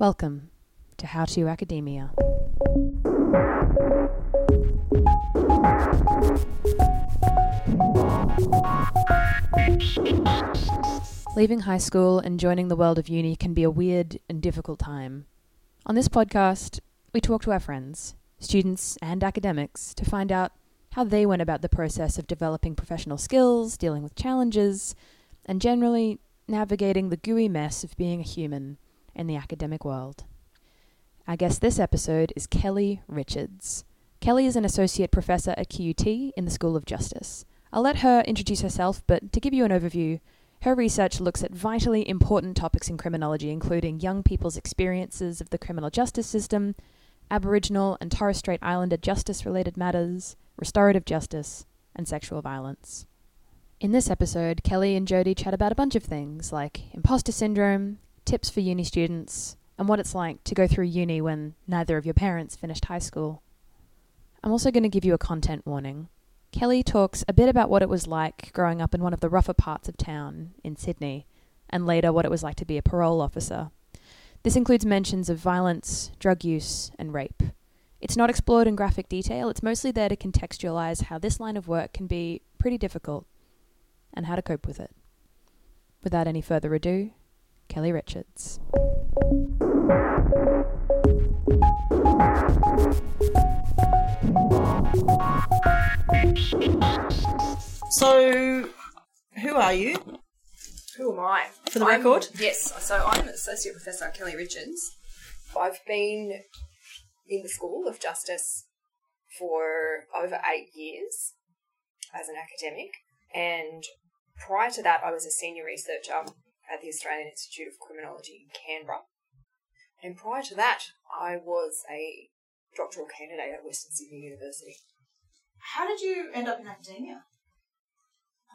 Welcome to How to Academia. Leaving high school and joining the world of uni can be a weird and difficult time. On this podcast, we talk to our friends, students, and academics to find out how they went about the process of developing professional skills, dealing with challenges, and generally navigating the gooey mess of being a human in the academic world. Our guest this episode is Kelly Richards. Kelly is an associate professor at QUT in the School of Justice. I'll let her introduce herself, but to give you an overview, her research looks at vitally important topics in criminology, including young people's experiences of the criminal justice system, Aboriginal and Torres Strait Islander justice related matters, restorative justice, and sexual violence. In this episode, Kelly and Jodi chat about a bunch of things like imposter syndrome, tips for uni students, and what it's like to go through uni when neither of your parents finished high school. I'm also going to give you a content warning. Kelly talks a bit about what it was like growing up in one of the rougher parts of town in Sydney, and later what it was like to be a parole officer. This includes mentions of violence, drug use, and rape. It's not explored in graphic detail, it's mostly there to contextualize how this line of work can be pretty difficult and how to cope with it. Without any further ado, Kelly Richards. So, who are you? Who am I? For the I'm- record? Yes, so I'm Associate Professor Kelly Richards. I've been in the School of Justice for over eight years as an academic, and prior to that, I was a senior researcher at the Australian Institute of Criminology in Canberra. And prior to that, I was a doctoral candidate at Western Sydney University. How did you end up in academia?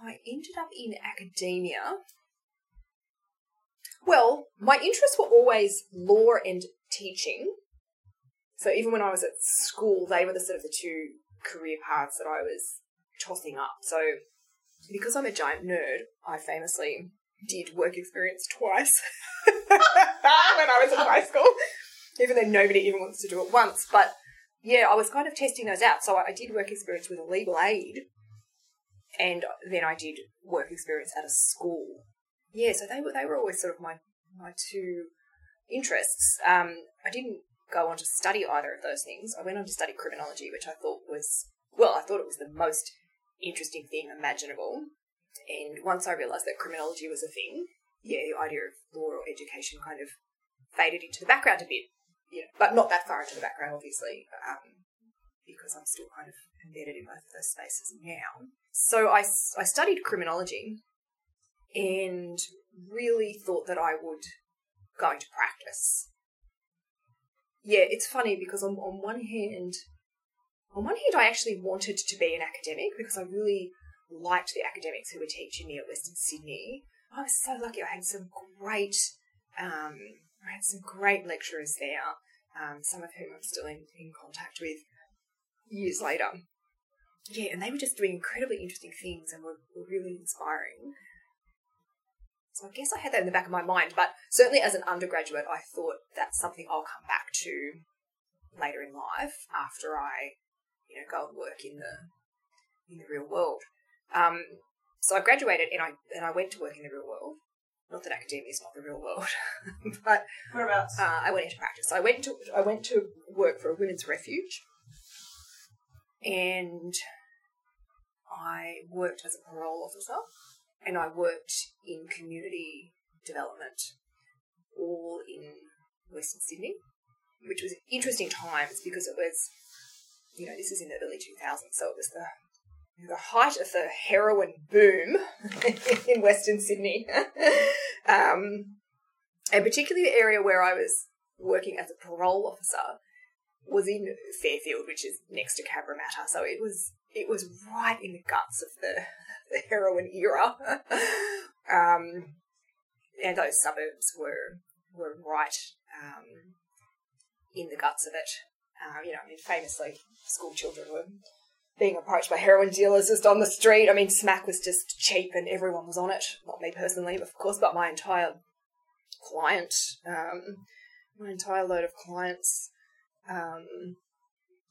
I ended up in academia. Well, my interests were always law and teaching. So even when I was at school, they were the sort of the two career paths that I was tossing up. So because I'm a giant nerd, I famously did work experience twice when I was in high school, even though nobody even wants to do it once. But yeah, I was kind of testing those out. So I did work experience with a legal aid and then I did work experience at a school. Yeah, so they were they were always sort of my my two interests. Um, I didn't go on to study either of those things. I went on to study criminology, which I thought was well, I thought it was the most interesting thing imaginable. And once I realised that criminology was a thing, yeah, the idea of law or education kind of faded into the background a bit. Yeah, but not that far into the background, obviously, um, because I'm still kind of embedded in both of those spaces now. So I, I studied criminology and really thought that I would go into practice. Yeah, it's funny because on, on one hand, on one hand, I actually wanted to be an academic because I really liked the academics who were teaching me at Western Sydney. I was so lucky. I had some great, um, I had some great lecturers there, um, some of whom I'm still in, in contact with years later. Yeah, and they were just doing incredibly interesting things and were, were really inspiring. So I guess I had that in the back of my mind, but certainly as an undergraduate, I thought that's something I'll come back to later in life after I, you know, go and work in the in the real world. Um, so I graduated and I and I went to work in the real world. Not that academia is not the real world, but Whereabouts? uh, I went into practice. I went to I went to work for a women's refuge, and I worked as a parole officer, and I worked in community development, all in Western Sydney, which was interesting times because it was, you know, this is in the early two thousands, so it was the the height of the heroin boom in Western Sydney. um, and particularly the area where I was working as a parole officer was in Fairfield, which is next to Cabramatta. So it was it was right in the guts of the, the heroin era. um, and those suburbs were were right um, in the guts of it. Uh, you know, I mean, famously, school children were being approached by heroin dealers just on the street. I mean, smack was just cheap and everyone was on it. Not me personally, of course, but my entire client um, my entire load of clients. Um,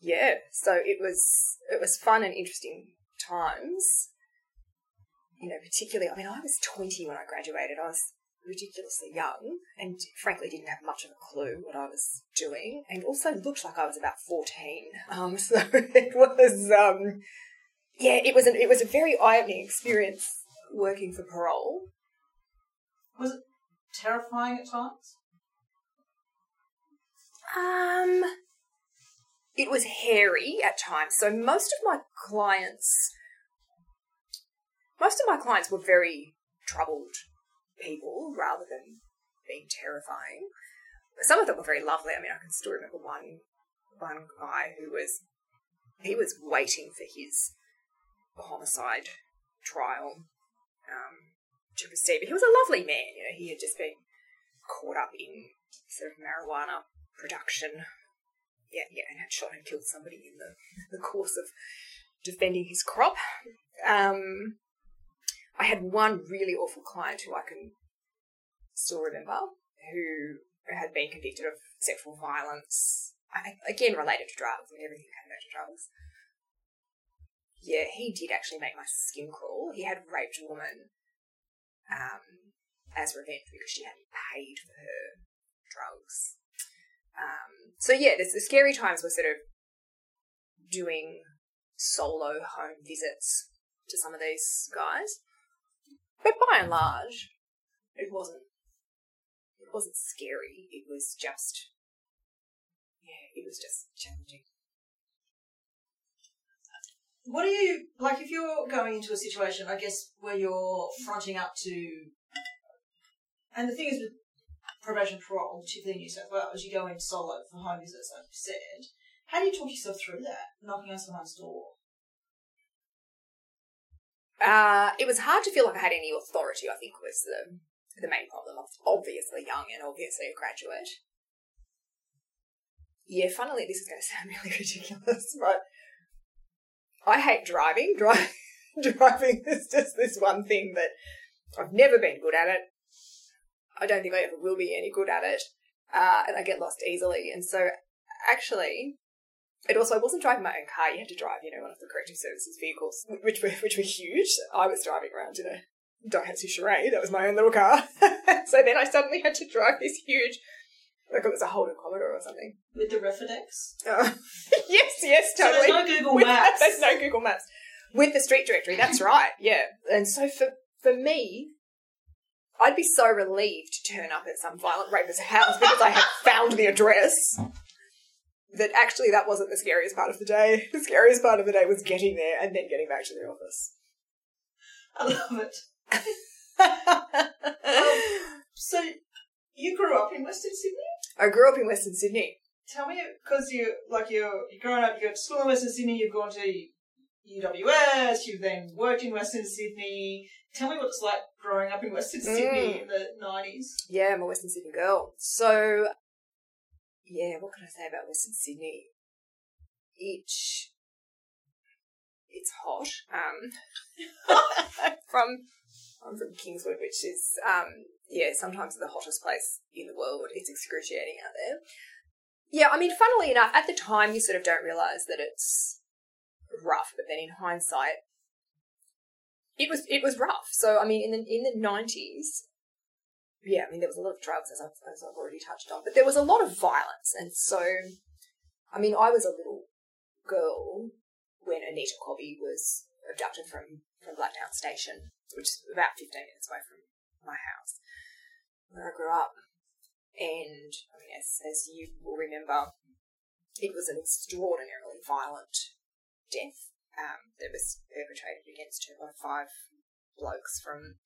yeah, so it was it was fun and interesting times. You know, particularly, I mean, I was 20 when I graduated. I was ridiculously young and frankly didn't have much of a clue what I was doing and also looked like I was about 14. Um, so it was, um, yeah, it was, an, it was a very eye-opening experience working for parole. Was it terrifying at times? Um, it was hairy at times. So most of my clients, most of my clients were very troubled people rather than being terrifying. Some of them were very lovely. I mean, I can still remember one one guy who was he was waiting for his homicide trial um, to proceed. But he was a lovely man. You know, he had just been caught up in sort of marijuana production. Yeah, yeah, and had shot and killed somebody in the, the course of defending his crop. Um, I had one really awful client who I can still remember who had been convicted of sexual violence, again related to drugs. Mean, everything came back to drugs. Yeah, he did actually make my skin crawl. He had raped a woman um, as revenge because she hadn't paid for her drugs. Um, so yeah, the, the scary times were sort of doing solo home visits to some of these guys. But by and large, it wasn't it wasn't scary. It was just yeah, it was just challenging. What are you like if you're going into a situation, I guess, where you're fronting up to and the thing is with probation parole, particularly in New South Wales, you go in solo for home visits, like you said. How do you talk yourself through that? Knocking on someone's door? Uh, it was hard to feel like I had any authority, I think was the, the main problem. I was obviously young and obviously a graduate. Yeah, funnily, this is going to sound really ridiculous, but I hate driving. Dri- driving is just this one thing that I've never been good at it. I don't think I ever will be any good at it. Uh, and I get lost easily. And so, actually, and also, I wasn't driving my own car. You had to drive, you know, one of the corrective services vehicles, which were which were huge. I was driving around in a Daihatsu Charade. That was my own little car. so then I suddenly had to drive this huge, like it was a Holden Commodore or something. With the Refidex? Uh, yes, yes, So totally. there's no Google With- Maps. There's no Google Maps. With the street directory, that's right, yeah. And so for, for me, I'd be so relieved to turn up at some violent rapist's house because I had found the address. That actually that wasn't the scariest part of the day. The scariest part of the day was getting there and then getting back to the office. I love it. So you grew up in Western Sydney? I grew up in Western Sydney. Tell me, because you like you're you're growing up. You go to school in Western Sydney. You've gone to UWS. You've then worked in Western Sydney. Tell me what it's like growing up in Western Mm. Sydney in the nineties. Yeah, I'm a Western Sydney girl. So, yeah, what can I say about Western Sydney? It's it's hot. Um, from I'm from Kingswood, which is um, yeah, sometimes the hottest place in the world. It's excruciating out there. Yeah, I mean, funnily enough, at the time you sort of don't realise that it's rough, but then in hindsight, it was it was rough. So I mean, in the in the nineties, yeah, I mean, there was a lot of drugs, as I've, as I've already touched on, but there was a lot of violence. And so, I mean, I was a little girl when Anita Cobby was abducted from, from Blacktown Station, which is about 15 minutes away from my house, where I grew up. And, I mean, as, as you will remember, it was an extraordinarily violent death um, that was perpetrated against her by five blokes from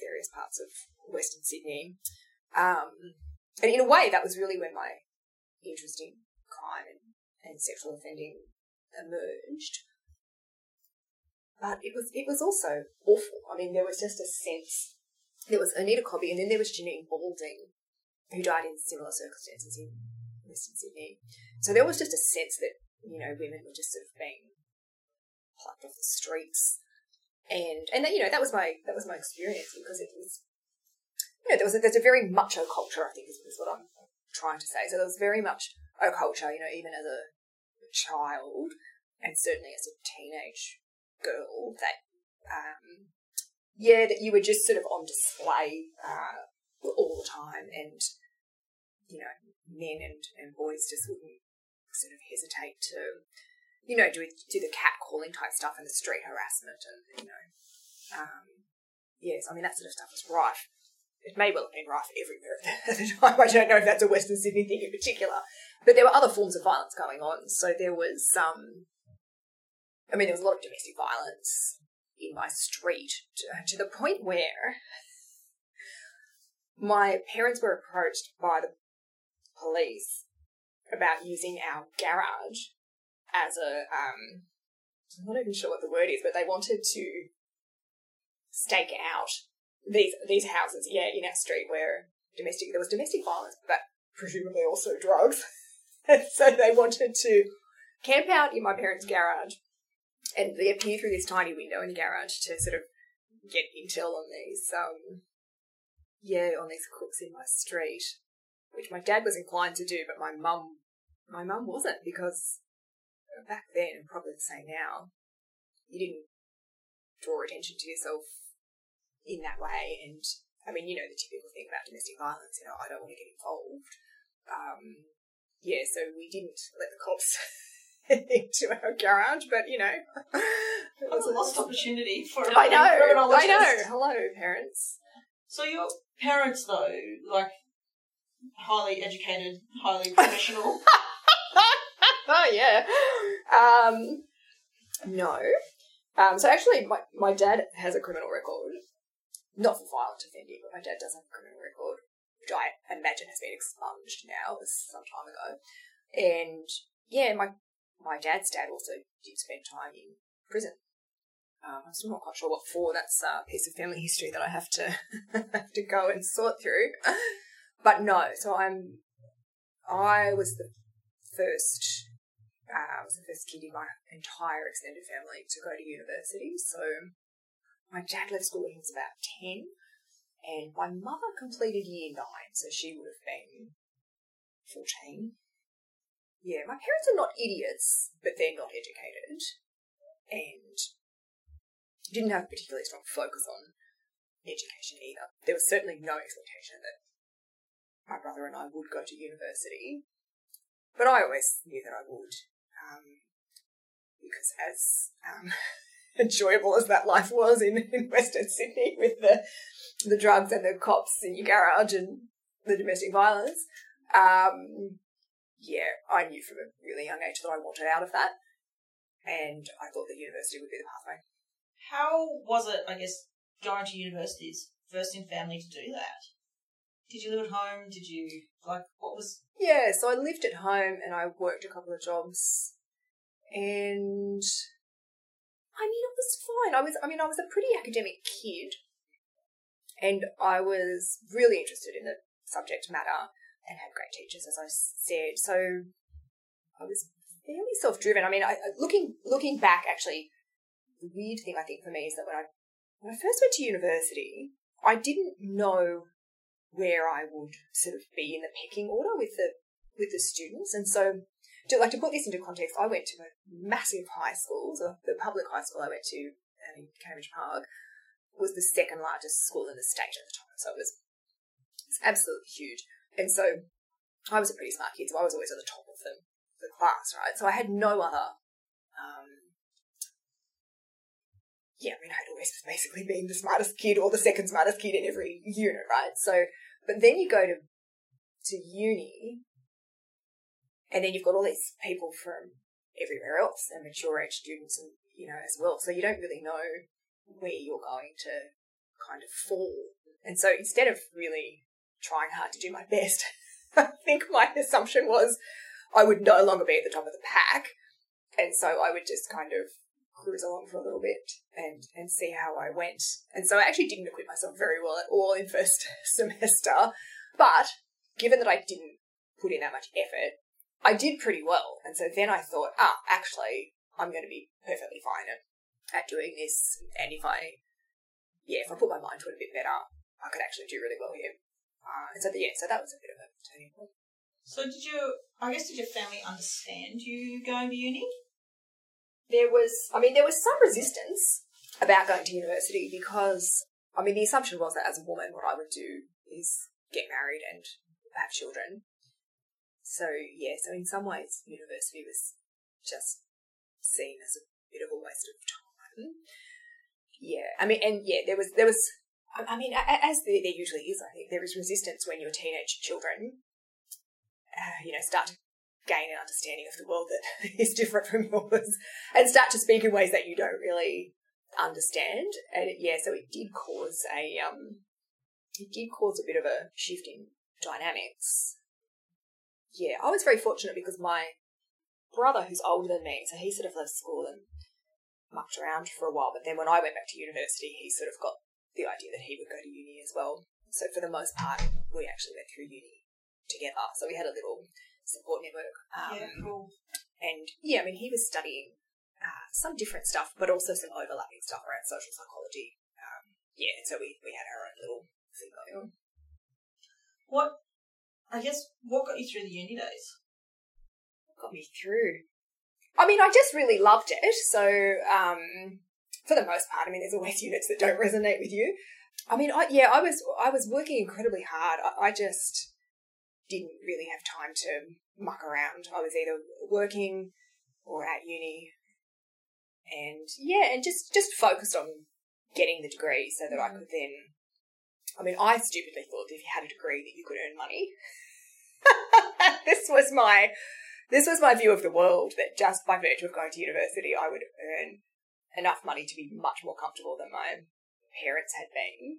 various parts of Western Sydney. Um, and in a way, that was really when my interest in crime and, and sexual offending emerged. But it was it was also awful. I mean, there was just a sense. There was Anita Cobby, and then there was Janine Balding, who died in similar circumstances in Western Sydney. So there was just a sense that you know women were just sort of being plucked off the streets and and that, you know that was my that was my experience because it was you know there was a, there's a very macho culture I think is, is what I'm trying to say. So there was very much a culture, you know, even as a child and certainly as a teenage girl that, um, yeah, that you were just sort of on display uh, all the time and, you know, men and, and boys just wouldn't sort of hesitate to, you know, do, do the cat calling type stuff and the street harassment and, you know, um, yes, I mean, that sort of stuff was rife it may well have been rife everywhere at the time. I don't know if that's a Western Sydney thing in particular, but there were other forms of violence going on. So there was, um, I mean, there was a lot of domestic violence in my street to, to the point where my parents were approached by the police about using our garage as a, um, I'm not even sure what the word is, but they wanted to stake out these these houses, yeah, in our street where domestic there was domestic violence, but presumably also drugs. so they wanted to camp out in my parents' garage and they appear through this tiny window in the garage to sort of get intel on these um yeah, on these cooks in my street. Which my dad was inclined to do, but my mum my mum wasn't because back then and probably the same now, you didn't draw attention to yourself in that way. And I mean, you know, the typical thing about domestic violence, you know, I don't want to get involved. Um, yeah, so we didn't let the cops into our garage, but you know, it was a lost opportunity for I know, I know. Hello, parents. So your parents, though, like highly educated, highly professional. oh yeah. Um, no. Um, so actually, my my dad has a criminal record not for violent offending, but my dad does have a criminal record, which I imagine has been expunged now, was some time ago. And yeah, my my dad's dad also did spend time in prison. Um, I'm still not quite sure what for. That's a piece of family history that I have to have to go and sort through. But no, so I'm I was the first uh, I was the first kid in my entire extended family to go to university. So my dad left school when he was about 10, and my mother completed year 9, so she would have been 14. Yeah, my parents are not idiots, but they're not educated, and didn't have a particularly strong focus on education either. There was certainly no expectation that my brother and I would go to university, but I always knew that I would, um, because as um, enjoyable as that life was in, in Western Sydney with the the drugs and the cops in your garage and the domestic violence. Um, yeah, I knew from a really young age that I wanted out of that, and I thought that university would be the pathway. How was it, I guess, going to universities first in family to do that? Did you live at home? Did you like what was? Yeah, so I lived at home and I worked a couple of jobs, and I mean, it was fine. I was, I mean, I was a pretty academic kid, and I was really interested in the subject matter and had great teachers, as I said. So I was fairly self-driven. I mean, I, looking looking back, actually, the weird thing I think for me is that when I when I first went to university, I didn't know where I would sort of be in the pecking order with the with the students, and so to like to put this into context, I went to a massive high school. So the public high school I went to in Cambridge Park was the second largest school in the state at the time. So it was it's absolutely huge. And so I was a pretty smart kid, so I was always at the top of the, the class, right? So I had no other um, yeah, I mean, I'd always basically been the smartest kid or the second smartest kid in every unit, right? So, but then you go to to uni, and then you've got all these people from everywhere else and mature age students and, you know, as well. So you don't really know where you're going to kind of fall. And so instead of really trying hard to do my best, I think my assumption was I would no longer be at the top of the pack. And so I would just kind of cruise along for a little bit and, and see how I went. And so I actually didn't equip myself very well at all in first semester. But given that I didn't put in that much effort, I did pretty well. And so then I thought, ah, actually, I'm going to be perfectly fine at, at doing this. And if I, yeah, if I put my mind to it a bit better, I could actually do really well here. Uh, and so, yeah, so that was a bit of a turning point. So did you? I guess did your family understand you going to uni? There was, I mean, there was some resistance about going to university because, I mean, the assumption was that as a woman, what I would do is get married and have children. So yeah, so in some ways, university was just seen as a bit of a waste of time. Yeah, I mean, and yeah, there was there was. I mean, as there, usually is, I think there is resistance when your teenage children, uh, you know, start to gain an understanding of the world that is different from yours, and start to speak in ways that you don't really understand. And yeah, so it did cause a um, it did cause a bit of a shift in dynamics. Yeah, I was very fortunate because my brother, who's older than me, so he sort of left school and mucked around for a while. But then when I went back to university, he sort of got the idea that he would go to uni as well. So for the most part, we actually went through uni together. So we had a little support network. Um, yeah, cool. And yeah, I mean, he was studying uh, some different stuff, but also some overlapping stuff around social psychology. Um, yeah, so we, we had our own little thing going on. What, I guess, what got you through the uni days? What got me through? I mean, I just really loved it. So, um, for the most part, I mean, there's always units that don't resonate with you. I mean, I, yeah, I was I was working incredibly hard. I, I just didn't really have time to muck around. I was either working or at uni, and yeah, and just just focused on getting the degree so that I could then. I mean, I stupidly thought that if you had a degree that you could earn money. this was my this was my view of the world that just by virtue of going to university, I would earn enough money to be much more comfortable than my parents had been.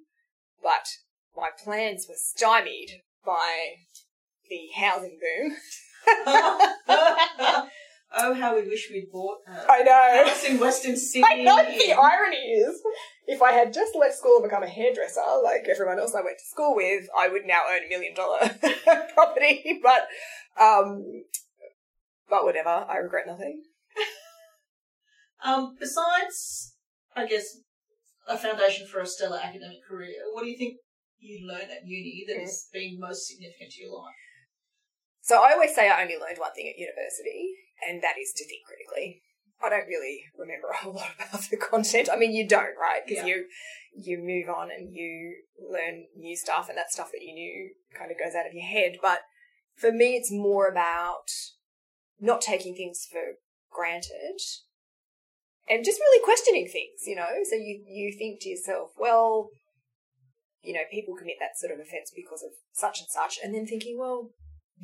But my plans were stymied by the housing boom. oh, how we wish we'd bought that. I know. house in Western Sydney. I know the irony is, if I had just left school and become a hairdresser like everyone else I went to school with, I would now own a million dollar property. But um, but whatever, I regret nothing. um, besides, I guess, a foundation for a stellar academic career, what do you think you learned at uni that mm. has been most significant to your life? So I always say I only learned one thing at university, and that is to think critically. I don't really remember a whole lot about the content. I mean, you don't, right? Because yeah. you you move on and you learn new stuff, and that stuff that you knew kind of goes out of your head. But for me, it's more about not taking things for granted and just really questioning things, you know. So you, you think to yourself, well, you know, people commit that sort of offence because of such and such, and then thinking, well,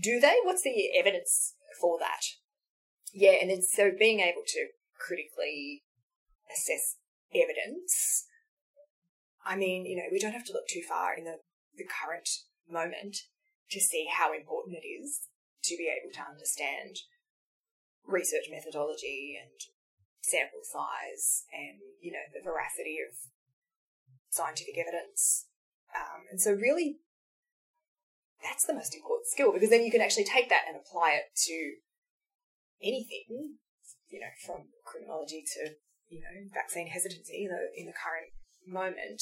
do they? What's the evidence for that? Yeah, and then so being able to critically assess evidence. I mean, you know, we don't have to look too far in the, the current moment to see how important it is to be able to understand research methodology and sample size and, you know, the veracity of scientific evidence. Um, and so really that's the most important skill because then you can actually take that and apply it to anything, you know, from criminology to, you know, vaccine hesitancy in the, in the current moment,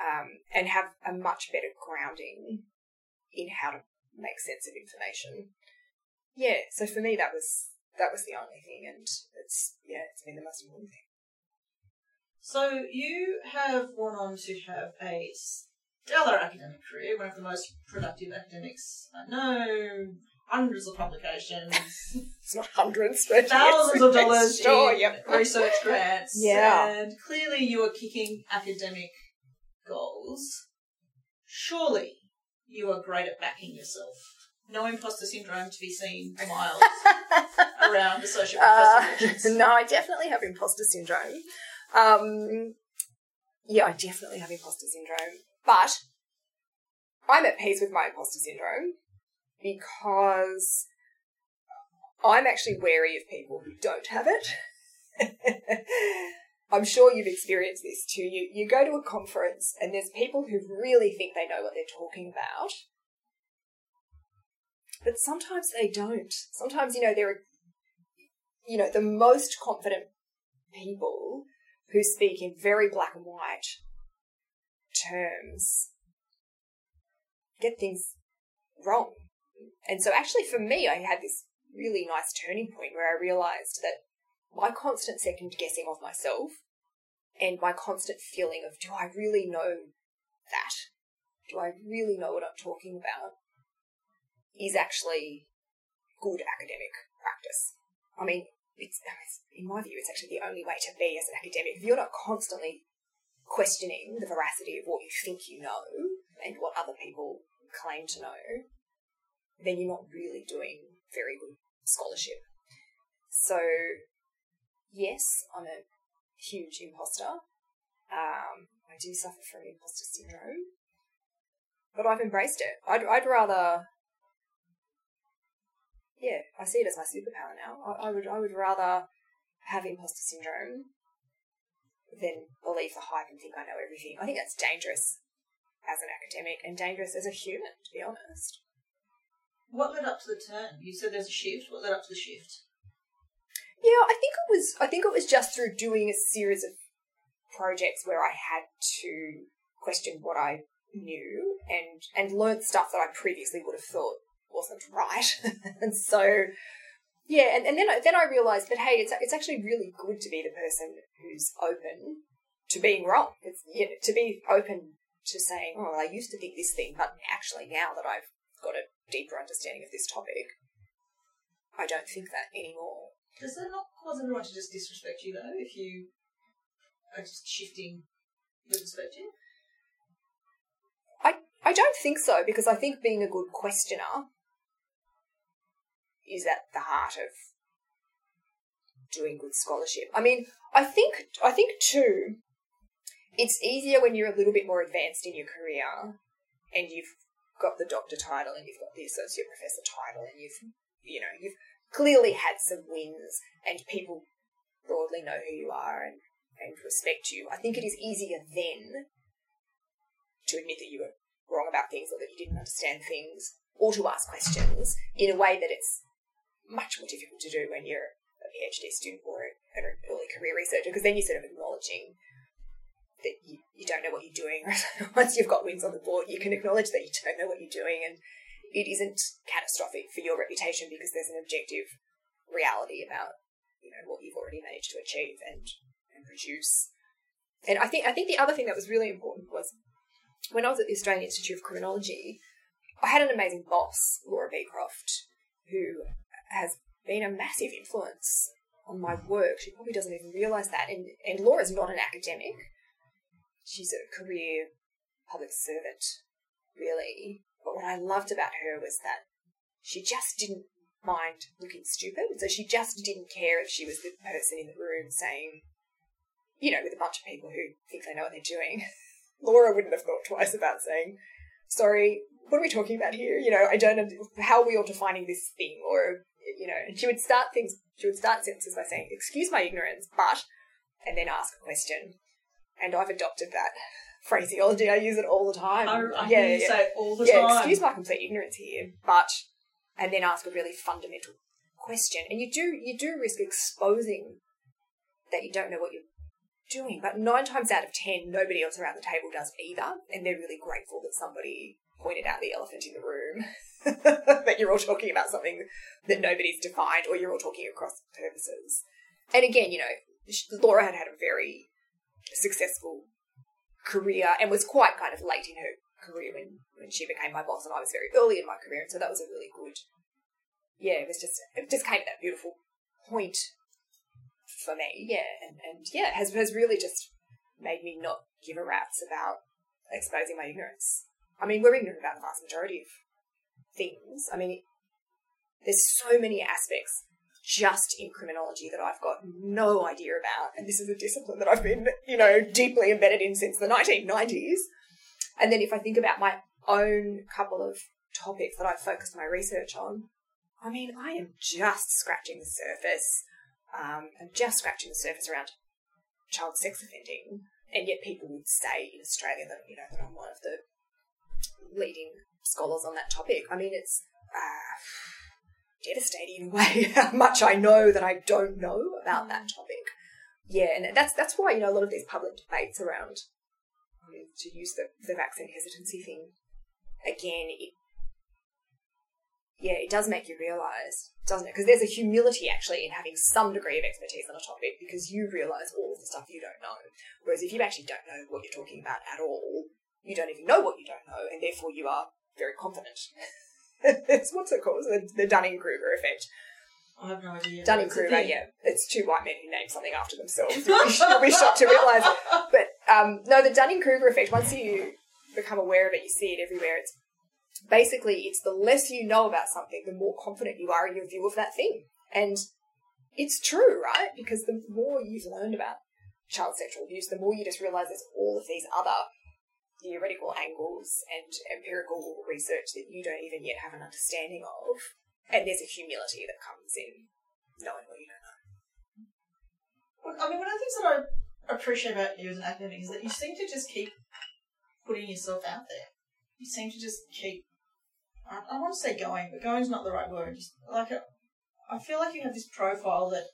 um, and have a much better grounding in how to make sense of information. Yeah, so for me that was that was the only thing, and it's yeah, it's been the most important thing. So you have gone on to have a stellar academic career, one of the most productive academics I know. Hundreds of publications. it's not hundreds, but thousands yes, of dollars sure, in yep. research grants. Yeah, and clearly you are kicking academic goals. Surely you are great at backing yourself no imposter syndrome to be seen miles around associate professor uh, No, I definitely have imposter syndrome. Um, yeah, I definitely have imposter syndrome. But I'm at peace with my imposter syndrome because I'm actually wary of people who don't have it. I'm sure you've experienced this too. You you go to a conference and there's people who really think they know what they're talking about, but sometimes they don't. Sometimes, you know, there are, you know, the most confident people who speak in very black and white terms get things wrong. And so actually for me, I had this really nice turning point where I realized that my constant second guessing of myself and my constant feeling of, do I really know that? Do I really know what I'm talking about? Is actually good academic practice. I mean, it's, in my view, it's actually the only way to be as an academic. If you're not constantly questioning the veracity of what you think you know and what other people claim to know, then you're not really doing very good scholarship. So, yes, I'm a huge imposter. Um, I do suffer from imposter syndrome, but I've embraced it. I'd, I'd rather, yeah, I see it as my superpower now. I, I would, I would rather have imposter syndrome than believe the hype and think I know everything. I think that's dangerous as an academic and dangerous as a human, to be honest. What led up to the turn? You said there's a shift. What led up to the shift? Yeah, I think it was. I think it was just through doing a series of projects where I had to question what I knew and and learned stuff that I previously would have thought wasn't right. and so, yeah, and, and then I, then I realised that hey, it's it's actually really good to be the person who's open to being wrong. It's you know, to be open to saying, oh, I used to think this thing, but actually now that I've got a deeper understanding of this topic, I don't think that anymore. Does that not cause everyone to just disrespect you though? If you are just shifting your perspective? I I don't think so because I think being a good questioner is at the heart of doing good scholarship. I mean, I think I think too it's easier when you're a little bit more advanced in your career and you've got the doctor title and you've got the associate professor title and you've you know you've clearly had some wins and people broadly know who you are and, and respect you. I think it is easier then to admit that you were wrong about things or that you didn't understand things or to ask questions in a way that it's much more difficult to do when you're a phd student or an early career researcher because then you're sort of acknowledging that you, you don't know what you're doing. Once you've got wins on the board, you can acknowledge that you don't know what you're doing, and it isn't catastrophic for your reputation because there's an objective reality about you know what you've already managed to achieve and and produce. And I think I think the other thing that was really important was when I was at the Australian Institute of Criminology, I had an amazing boss, Laura Beecroft, who has been a massive influence on my work. She probably doesn't even realise that. And and Laura's not an academic she's a career public servant, really. But what I loved about her was that she just didn't mind looking stupid. So she just didn't care if she was the person in the room saying, you know, with a bunch of people who think they know what they're doing. Laura wouldn't have thought twice about saying, sorry, what are we talking about here? You know, I don't know, how are we all defining this thing? Or, you know, and she would start things, she would start sentences by saying, excuse my ignorance, but, and then ask a question and I've adopted that phraseology. I use it all the time. I, I yeah, hear you yeah. say it all the yeah, time. Excuse my complete ignorance here, but and then ask a really fundamental question, and you do you do risk exposing that you don't know what you're doing. But nine times out of ten, nobody else around the table does either, and they're really grateful that somebody pointed out the elephant in the room. that you're all talking about something that nobody's defined, or you're all talking across purposes. And again, you know, Laura had had a very successful career and was quite kind of late in her career when, when she became my boss and I was very early in my career and so that was a really good yeah, it was just it just came at that beautiful point for me, yeah. And and yeah, has has really just made me not give a rat's about exposing my ignorance. I mean, we're ignorant about the vast majority of things. I mean, there's so many aspects just in criminology that I've got no idea about. And this is a discipline that I've been, you know, deeply embedded in since the 1990s. And then if I think about my own couple of topics that I've focused my research on, I mean, I am just scratching the surface. Um, I'm just scratching the surface around child sex offending. And yet people would say in Australia that, you know, that I'm one of the leading scholars on that topic. I mean, it's, uh, devastating in a way how much I know that I don't know about that mm. topic. Yeah, and that's that's why you know a lot of these public debates around mean, to use the the vaccine hesitancy thing again. It, yeah, it does make you realise, doesn't it? Because there's a humility actually in having some degree of expertise on a topic because you realise all of the stuff you don't know. Whereas if you actually don't know what you're talking about at all, you don't even know what you don't know, and therefore you are very confident. it's what's it called? The, the Dunning Kruger effect. I have no idea. Dunning Kruger, yeah. It's two white men who name something after themselves. You'll be, shocked to realise. But um, no, the Dunning Kruger effect, once you become aware of it, you see it everywhere. It's basically it's the less you know about something, the more confident you are in your view of that thing. And it's true, right? Because the more you've learned about child sexual abuse, the more you just realise there's all of these other theoretical angles and empirical research that you don't even yet have an understanding of. And there's a humility that comes in knowing what you don't know. I mean, one of the things that I appreciate about you as an academic is that you seem to just keep putting yourself out there. You seem to just keep. I, want to say going, but going's not the right word. Just like I feel like you have this profile that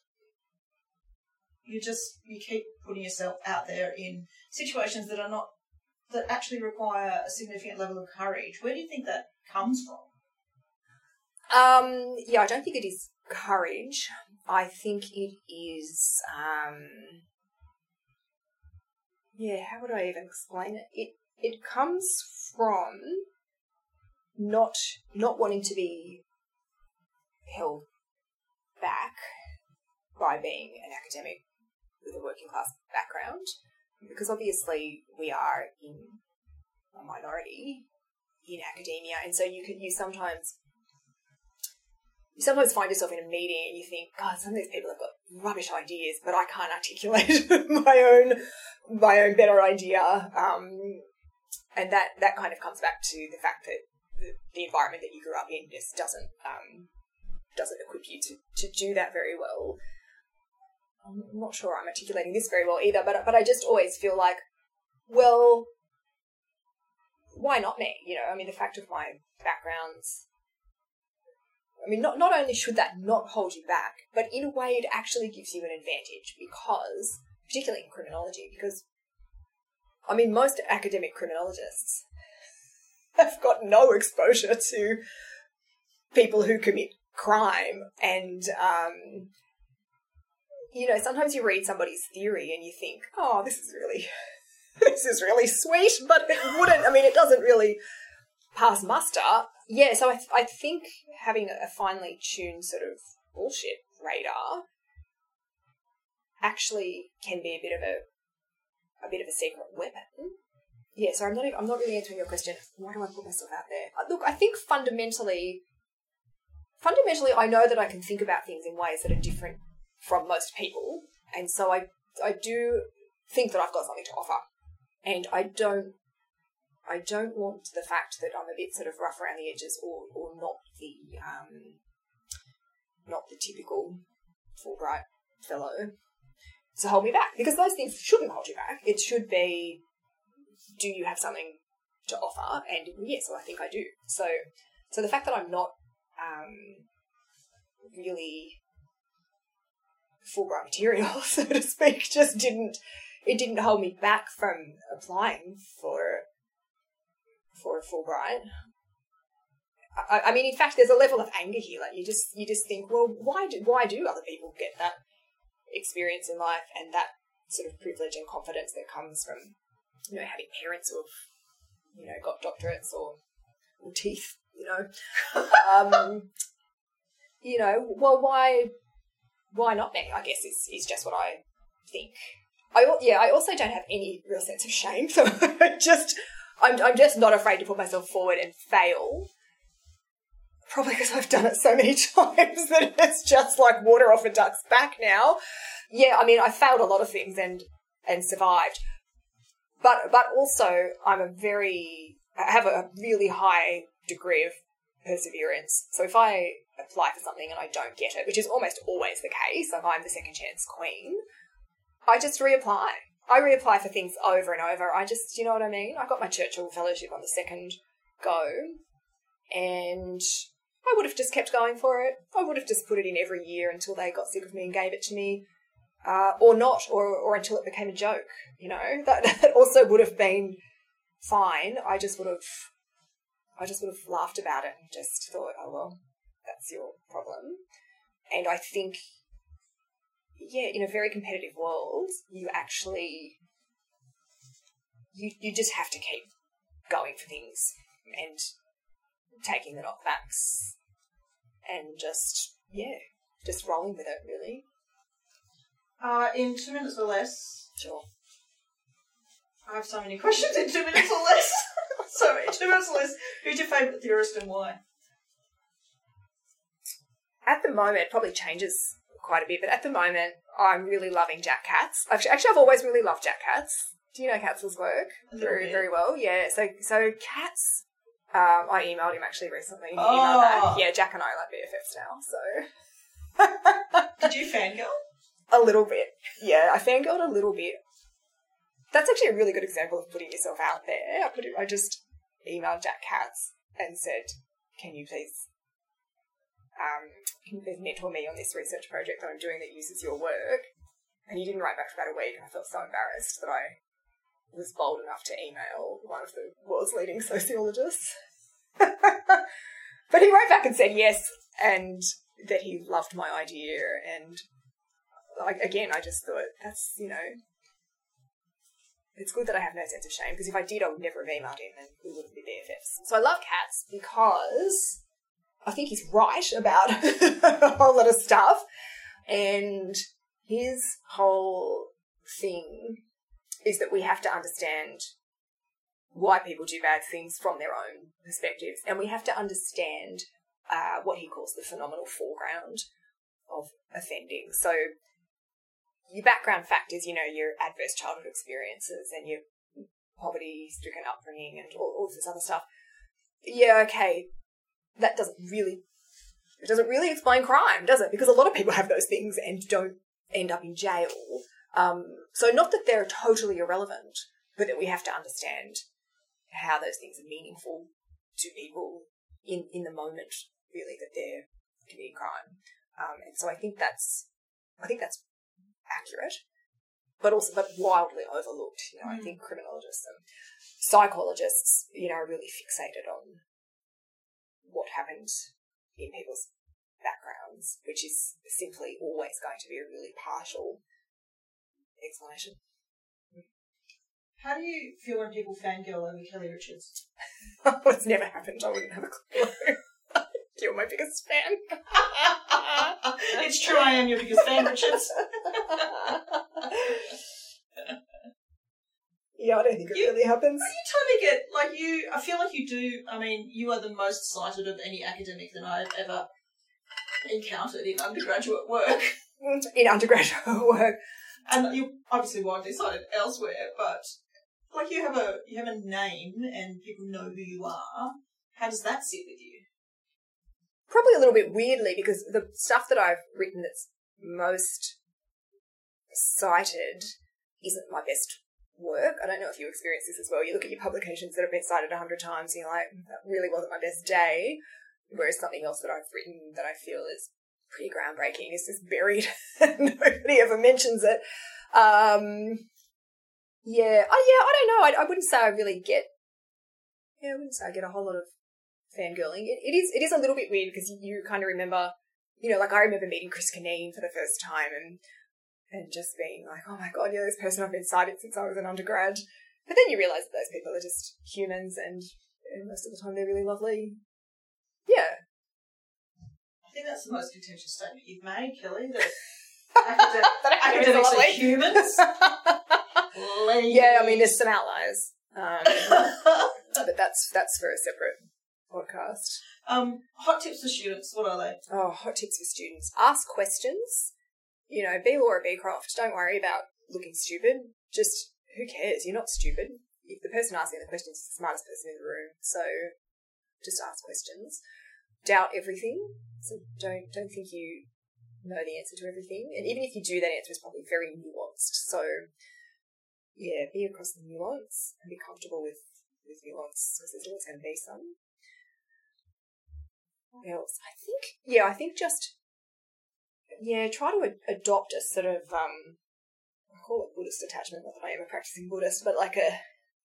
you just you keep putting yourself out there in situations that are not that actually require a significant level of courage. Where do you think that comes from? Um, yeah, I don't think it is courage. I think it is, um, yeah, how would I even explain it? It, it comes from not, not wanting to be held back by being an academic with a working class background, because obviously we are in a minority in academia, and so you could, you sometimes you sometimes find yourself in a meeting and you think, God, some of these people have got rubbish ideas, but I can't articulate my own my own better idea. Um, and that that kind of comes back to the fact that the, the environment that you grew up in just doesn't um, doesn't equip you to, to do that very well. I'm not sure I'm articulating this very well either, but but I just always feel like, well, why not me? You know, I mean, the fact of my backgrounds I mean, not, not only should that not hold you back, but in a way it actually gives you an advantage because, particularly in criminology, because, I mean, most academic criminologists have got no exposure to people who commit crime and, um, you know, sometimes you read somebody's theory and you think, oh, this is really, this is really sweet, but it wouldn't, I mean, it doesn't really pass muster. Yeah, so I, th- I think having a finely tuned sort of bullshit radar actually can be a bit of a a bit of a secret weapon. Yeah, so I'm not I'm not really answering your question. Why do I put myself out there? Uh, Look, I think fundamentally, fundamentally, I know that I can think about things in ways that are different from most people, and so I I do think that I've got something to offer, and I don't I don't want the fact that I'm a bit sort of rough around the edges or, or not the um, not the typical Fulbright fellow to hold me back because those things shouldn't hold you back. It should be, do you have something to offer? And yes, well, I think I do. So, so the fact that I'm not um, really Fulbright material, so to speak, just didn't it didn't hold me back from applying for for a Fulbright. I, I mean, in fact, there's a level of anger here. Like you just you just think, well, why do why do other people get that experience in life and that sort of privilege and confidence that comes from you know having parents who've you know got doctorates or or teeth, you know, um, you know, well, why why not me? I guess is is just what I think. I yeah, I also don't have any real sense of shame, so just I'm I'm just not afraid to put myself forward and fail. Probably because I've done it so many times that it's just like water off a duck's back now. Yeah, I mean, I failed a lot of things and and survived, but but also I'm a very I have a really high degree of perseverance. So if I apply for something and I don't get it, which is almost always the case, if I'm the second chance queen, I just reapply. I reapply for things over and over. I just, you know what I mean? I got my Churchill Fellowship on the second go, and I would have just kept going for it. I would have just put it in every year until they got sick of me and gave it to me, uh, or not, or or until it became a joke. You know, that that also would have been fine. I just would have, I just would have laughed about it and just thought, oh well, that's your problem. And I think, yeah, in a very competitive world, you actually you you just have to keep going for things and taking the knockbacks and just yeah, just rolling with it really. Uh, in two minutes or less, Sure. I have so many questions in two minutes or less. so in two minutes or less, who's your favourite theorist and why? At the moment, probably changes quite a bit, but at the moment, I'm really loving Jack Katz. Actually, actually I've always really loved Jack Katz. Do you know Katz's work? Very, very well. Yeah. So, so Katz, um, I emailed him actually recently. He Oh. emailed back. Yeah, Jack and I are like BFFs now. So, Did you fangirl? a little bit. Yeah, I fangirled a little bit. That's actually a really good example of putting yourself out there. I put it, I just emailed Jack Katz and said, "Can you please, um, please mentor me on this research project that I'm doing that uses your work?" And he didn't write back for about a week, and I felt so embarrassed that I was bold enough to email one of the world's leading sociologists. but he wrote back and said yes, and that he loved my idea and like again, I just thought that's you know, it's good that I have no sense of shame because if I did, I would never have emailed him and we wouldn't be BFFs. So I love Katz because I think he's right about a whole lot of stuff, and his whole thing is that we have to understand why people do bad things from their own perspectives, and we have to understand uh, what he calls the phenomenal foreground of offending. So your background factors, you know, your adverse childhood experiences and your poverty stricken upbringing and all, all this other stuff. Yeah, okay. That doesn't really it doesn't really explain crime, does it? Because a lot of people have those things and don't end up in jail. Um, so not that they're totally irrelevant, but that we have to understand how those things are meaningful to people in, in the moment, really, that they're committing crime. Um, and so I think that's, I think that's accurate, but also, but wildly overlooked. You know, I Mm. think criminologists and psychologists, you know, are really fixated on what happened in people's backgrounds, which is simply always going to be a really partial explanation. How do you feel when people fangirl over Kelly Richards? it's never happened. I wouldn't have a clue. You're my biggest fan. it's true, I am your biggest fan, Richards. Yeah, I don't think it You- really happens. Are you totally get like you. I feel like you do. I mean, you are the most cited of any academic that I've ever encountered in undergraduate work, In undergraduate work. and you're obviously widely cited elsewhere. But like, you have a you have a name, and people know who you are. How does that sit with you? Probably a little bit weirdly because the stuff that I've written that's most cited isn't my best work. I don't know if you experience this as well. You look at your publications that have been cited a hundred times and you're like, that really wasn't my best day. Whereas something else that I've written that I feel is pretty groundbreaking is just buried nobody ever mentions it. Um, yeah, I, yeah, I don't know. I, I wouldn't say I really get, yeah, I wouldn't say I get a whole lot of fangirling. It, it is, it is a little bit weird because you kind of remember, you know, like I remember meeting Chris Cunneen for the first time and and just being like, oh my god, yeah, this person I've been cited since I was an undergrad. But then you realise that those people are just humans and, most of the time they're really lovely. Yeah. I think that's the most contentious statement you've made, Kelly. That academic, That academics are humans. yeah, I mean, there's some outliers. Um, but that's that's for a separate podcast. um, hot tips for students. What are they? Oh, hot tips for students. Ask questions. You know, be Laura Beecroft. Don't worry about looking stupid. Just, who cares? You're not stupid. If the person asking the question is the smartest person in the room, so just ask questions. Doubt everything. So don't don't think you know the answer to everything. And even if you do, that answer is probably very nuanced. So yeah, be across the nuance and be comfortable with with nuance because there's always going to be some. What else? I think yeah, I think just yeah, try to ad- adopt a sort of um, I call it Buddhist attachment. Not that I am a practicing Buddhist, but like a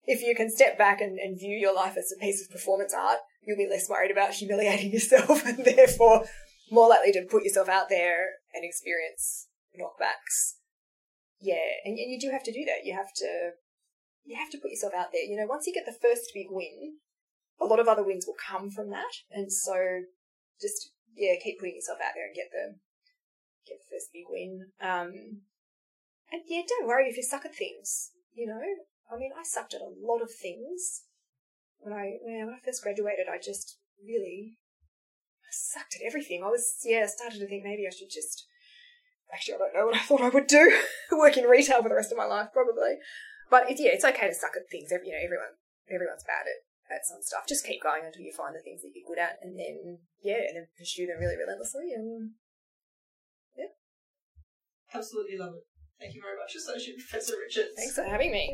if you can step back and, and view your life as a piece of performance art, you'll be less worried about humiliating yourself and therefore more likely to put yourself out there and experience knockbacks. Yeah, and, and you do have to do that. You have to you have to put yourself out there. You know, once you get the first big win, a lot of other wins will come from that. And so just yeah, keep putting yourself out there and get the get the first big win. Um and yeah, don't worry if you suck at things. You know, I mean, I sucked at a lot of things when I when I first graduated. I just really I sucked at everything. I was yeah, started to think maybe I should just. Actually, I don't know what I thought I would do. Work in retail for the rest of my life, probably. But it's, yeah, it's okay to suck at things. You know, everyone everyone's bad at at some stuff. Just keep going until you find the things that you're good at, and then yeah, and then pursue them really relentlessly, and. Absolutely love it. Thank you very much, Associate Professor Richards. Thanks for having me.